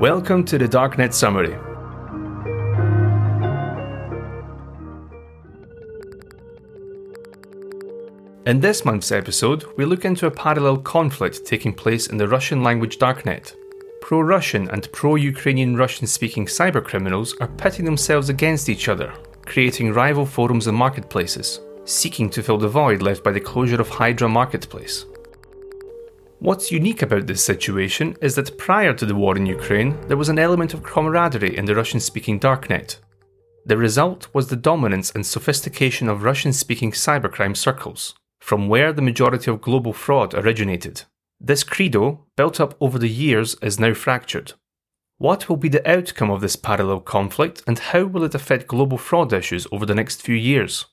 Welcome to the Darknet Summary. In this month's episode, we look into a parallel conflict taking place in the Russian language darknet. Pro Russian and pro Ukrainian Russian speaking cybercriminals are pitting themselves against each other, creating rival forums and marketplaces, seeking to fill the void left by the closure of Hydra Marketplace. What's unique about this situation is that prior to the war in Ukraine, there was an element of camaraderie in the Russian speaking darknet. The result was the dominance and sophistication of Russian speaking cybercrime circles, from where the majority of global fraud originated. This credo, built up over the years, is now fractured. What will be the outcome of this parallel conflict and how will it affect global fraud issues over the next few years?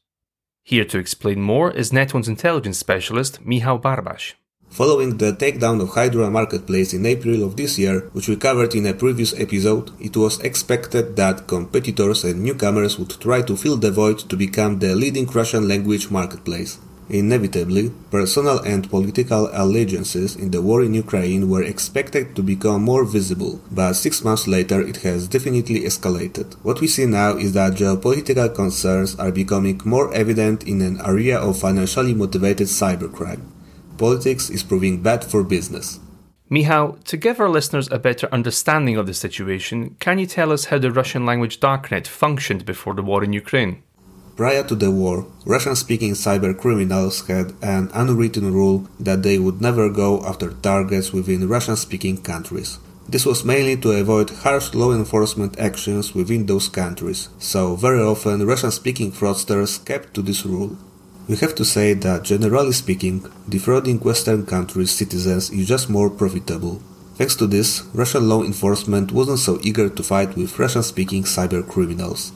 Here to explain more is Nethone's intelligence specialist Michał Barbasz. Following the takedown of Hydra Marketplace in April of this year, which we covered in a previous episode, it was expected that competitors and newcomers would try to fill the void to become the leading Russian language marketplace. Inevitably, personal and political allegiances in the war in Ukraine were expected to become more visible, but six months later it has definitely escalated. What we see now is that geopolitical concerns are becoming more evident in an area of financially motivated cybercrime politics is proving bad for business. Michał, to give our listeners a better understanding of the situation, can you tell us how the Russian language darknet functioned before the war in Ukraine? Prior to the war, Russian speaking cyber criminals had an unwritten rule that they would never go after targets within Russian speaking countries. This was mainly to avoid harsh law enforcement actions within those countries, so very often Russian speaking fraudsters kept to this rule. We have to say that generally speaking, defrauding Western countries' citizens is just more profitable. Thanks to this, Russian law enforcement wasn't so eager to fight with Russian speaking cyber criminals.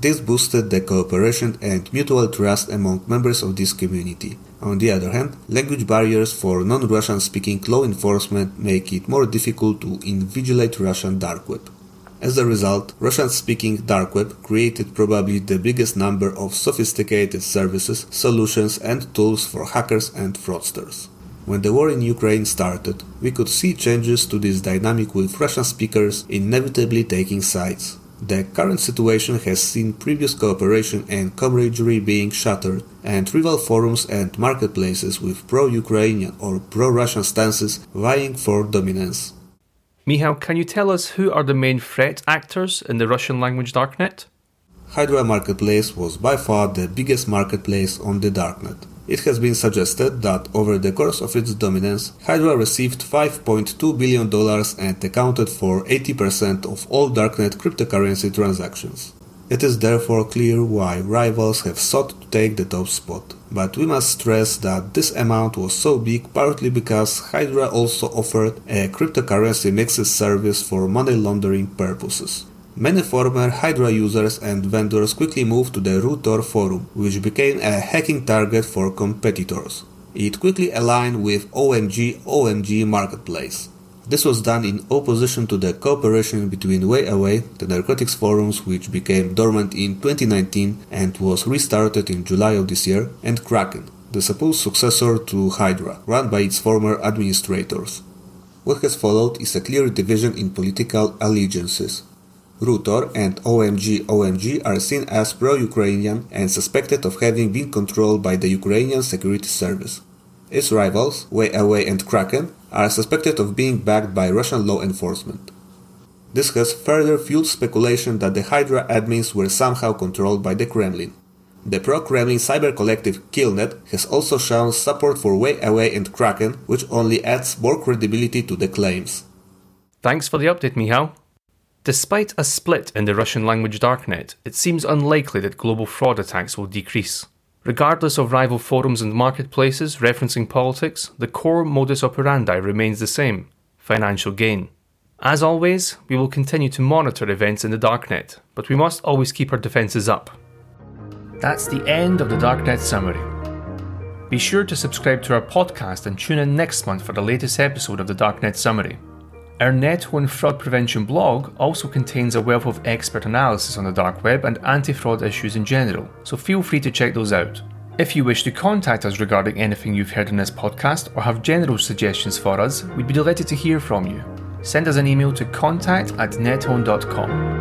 This boosted the cooperation and mutual trust among members of this community. On the other hand, language barriers for non Russian speaking law enforcement make it more difficult to invigilate Russian dark web. As a result, Russian-speaking dark web created probably the biggest number of sophisticated services, solutions and tools for hackers and fraudsters. When the war in Ukraine started, we could see changes to this dynamic with Russian speakers inevitably taking sides. The current situation has seen previous cooperation and camaraderie being shattered, and rival forums and marketplaces with pro Ukrainian or pro Russian stances vying for dominance. Michał, can you tell us who are the main threat actors in the Russian language darknet? Hydra Marketplace was by far the biggest marketplace on the darknet. It has been suggested that over the course of its dominance, Hydra received $5.2 billion and accounted for 80% of all darknet cryptocurrency transactions. It is therefore clear why rivals have sought to take the top spot. But we must stress that this amount was so big partly because Hydra also offered a cryptocurrency mixes service for money laundering purposes. Many former Hydra users and vendors quickly moved to the Rutor forum, which became a hacking target for competitors. It quickly aligned with OMG OMG Marketplace. This was done in opposition to the cooperation between Way Away, the narcotics forums which became dormant in 2019 and was restarted in July of this year, and Kraken, the supposed successor to Hydra, run by its former administrators. What has followed is a clear division in political allegiances. Rutor and OMG OMG are seen as pro-Ukrainian and suspected of having been controlled by the Ukrainian Security Service. Its rivals, Way Away and Kraken, are suspected of being backed by Russian law enforcement. This has further fueled speculation that the Hydra admins were somehow controlled by the Kremlin. The pro-Kremlin cyber collective Killnet has also shown support for WayAway and Kraken, which only adds more credibility to the claims. Thanks for the update, Michał. Despite a split in the Russian language darknet, it seems unlikely that global fraud attacks will decrease. Regardless of rival forums and marketplaces referencing politics, the core modus operandi remains the same financial gain. As always, we will continue to monitor events in the darknet, but we must always keep our defences up. That's the end of the Darknet summary. Be sure to subscribe to our podcast and tune in next month for the latest episode of the Darknet summary. Our Nethone fraud prevention blog also contains a wealth of expert analysis on the dark web and anti fraud issues in general, so feel free to check those out. If you wish to contact us regarding anything you've heard in this podcast or have general suggestions for us, we'd be delighted to hear from you. send us an email to contact at nethone.com.